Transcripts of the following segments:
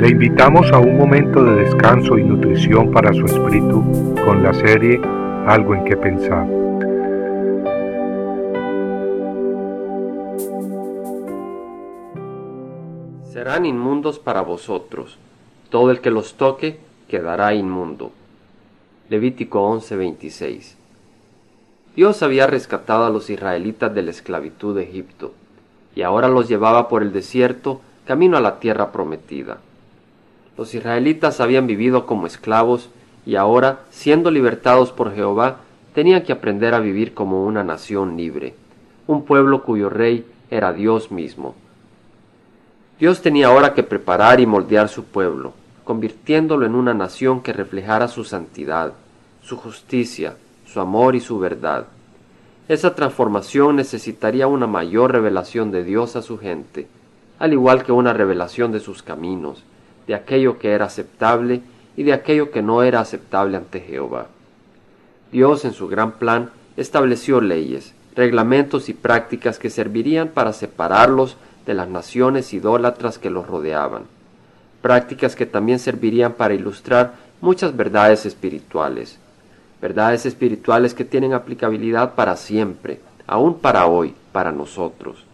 Le invitamos a un momento de descanso y nutrición para su espíritu con la serie Algo en que pensar. Serán inmundos para vosotros. Todo el que los toque quedará inmundo. Levítico 11:26 Dios había rescatado a los israelitas de la esclavitud de Egipto, y ahora los llevaba por el desierto camino a la tierra prometida. Los israelitas habían vivido como esclavos y ahora, siendo libertados por Jehová, tenían que aprender a vivir como una nación libre, un pueblo cuyo rey era Dios mismo. Dios tenía ahora que preparar y moldear su pueblo, convirtiéndolo en una nación que reflejara su santidad, su justicia, su amor y su verdad. Esa transformación necesitaría una mayor revelación de Dios a su gente, al igual que una revelación de sus caminos, de aquello que era aceptable y de aquello que no era aceptable ante Jehová. Dios en su gran plan estableció leyes, reglamentos y prácticas que servirían para separarlos de las naciones idólatras que los rodeaban prácticas que también servirían para ilustrar muchas verdades espirituales, verdades espirituales que tienen aplicabilidad para siempre, aún para hoy, para nosotros.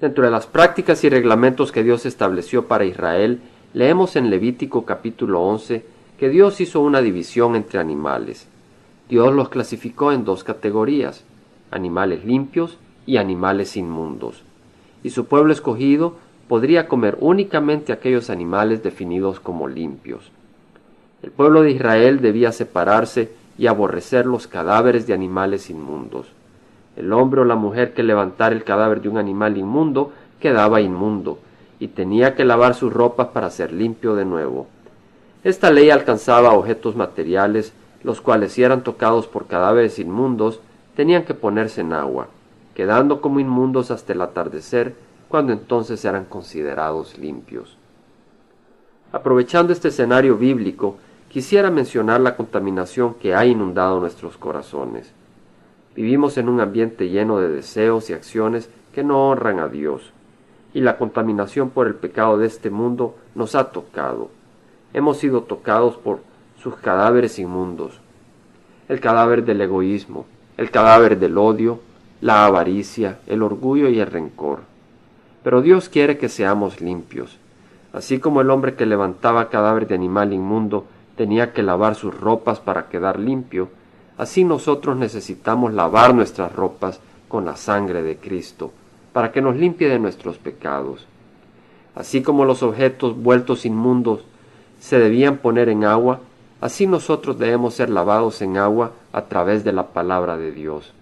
Dentro de las prácticas y reglamentos que Dios estableció para Israel, leemos en Levítico capítulo 11 que Dios hizo una división entre animales. Dios los clasificó en dos categorías, animales limpios y animales inmundos. Y su pueblo escogido podría comer únicamente aquellos animales definidos como limpios. El pueblo de Israel debía separarse y aborrecer los cadáveres de animales inmundos. El hombre o la mujer que levantara el cadáver de un animal inmundo quedaba inmundo, y tenía que lavar sus ropas para ser limpio de nuevo. Esta ley alcanzaba objetos materiales, los cuales si eran tocados por cadáveres inmundos, tenían que ponerse en agua, quedando como inmundos hasta el atardecer cuando entonces eran considerados limpios. Aprovechando este escenario bíblico, quisiera mencionar la contaminación que ha inundado nuestros corazones. Vivimos en un ambiente lleno de deseos y acciones que no honran a Dios, y la contaminación por el pecado de este mundo nos ha tocado. Hemos sido tocados por sus cadáveres inmundos, el cadáver del egoísmo, el cadáver del odio, la avaricia, el orgullo y el rencor. Pero Dios quiere que seamos limpios. Así como el hombre que levantaba cadáver de animal inmundo tenía que lavar sus ropas para quedar limpio, así nosotros necesitamos lavar nuestras ropas con la sangre de Cristo, para que nos limpie de nuestros pecados. Así como los objetos vueltos inmundos se debían poner en agua, así nosotros debemos ser lavados en agua a través de la palabra de Dios.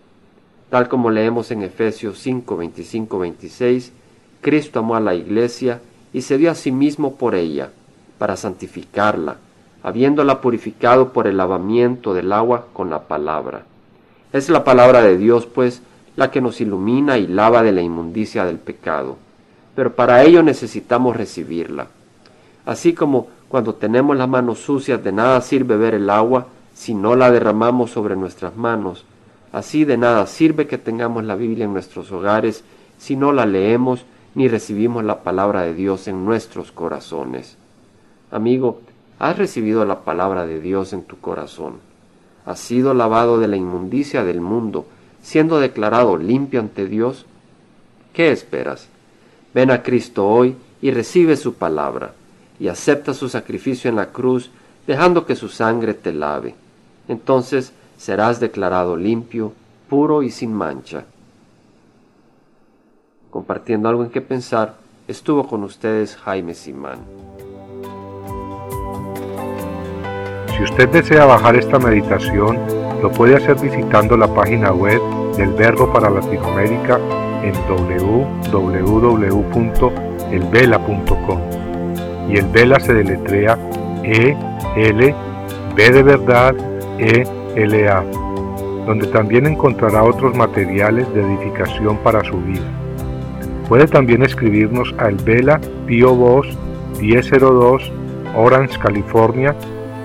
Tal como leemos en Efesios 5, 25, 26, Cristo amó a la iglesia y se dio a sí mismo por ella, para santificarla, habiéndola purificado por el lavamiento del agua con la palabra. Es la palabra de Dios, pues, la que nos ilumina y lava de la inmundicia del pecado, pero para ello necesitamos recibirla. Así como cuando tenemos las manos sucias de nada sirve ver el agua si no la derramamos sobre nuestras manos, así de nada sirve que tengamos la Biblia en nuestros hogares si no la leemos ni recibimos la palabra de Dios en nuestros corazones. Amigo, ¿has recibido la palabra de Dios en tu corazón? ¿Has sido lavado de la inmundicia del mundo, siendo declarado limpio ante Dios? ¿Qué esperas? Ven a Cristo hoy y recibe su palabra, y acepta su sacrificio en la cruz, dejando que su sangre te lave. Entonces serás declarado limpio, puro y sin mancha compartiendo algo en qué pensar, estuvo con ustedes Jaime Simán. Si usted desea bajar esta meditación, lo puede hacer visitando la página web del Verbo para Latinoamérica en www.elvela.com. Y el Vela se deletrea E L B de verdad E L A, donde también encontrará otros materiales de edificación para su vida. Puede también escribirnos al Vela Pio Box 1002 Orange, California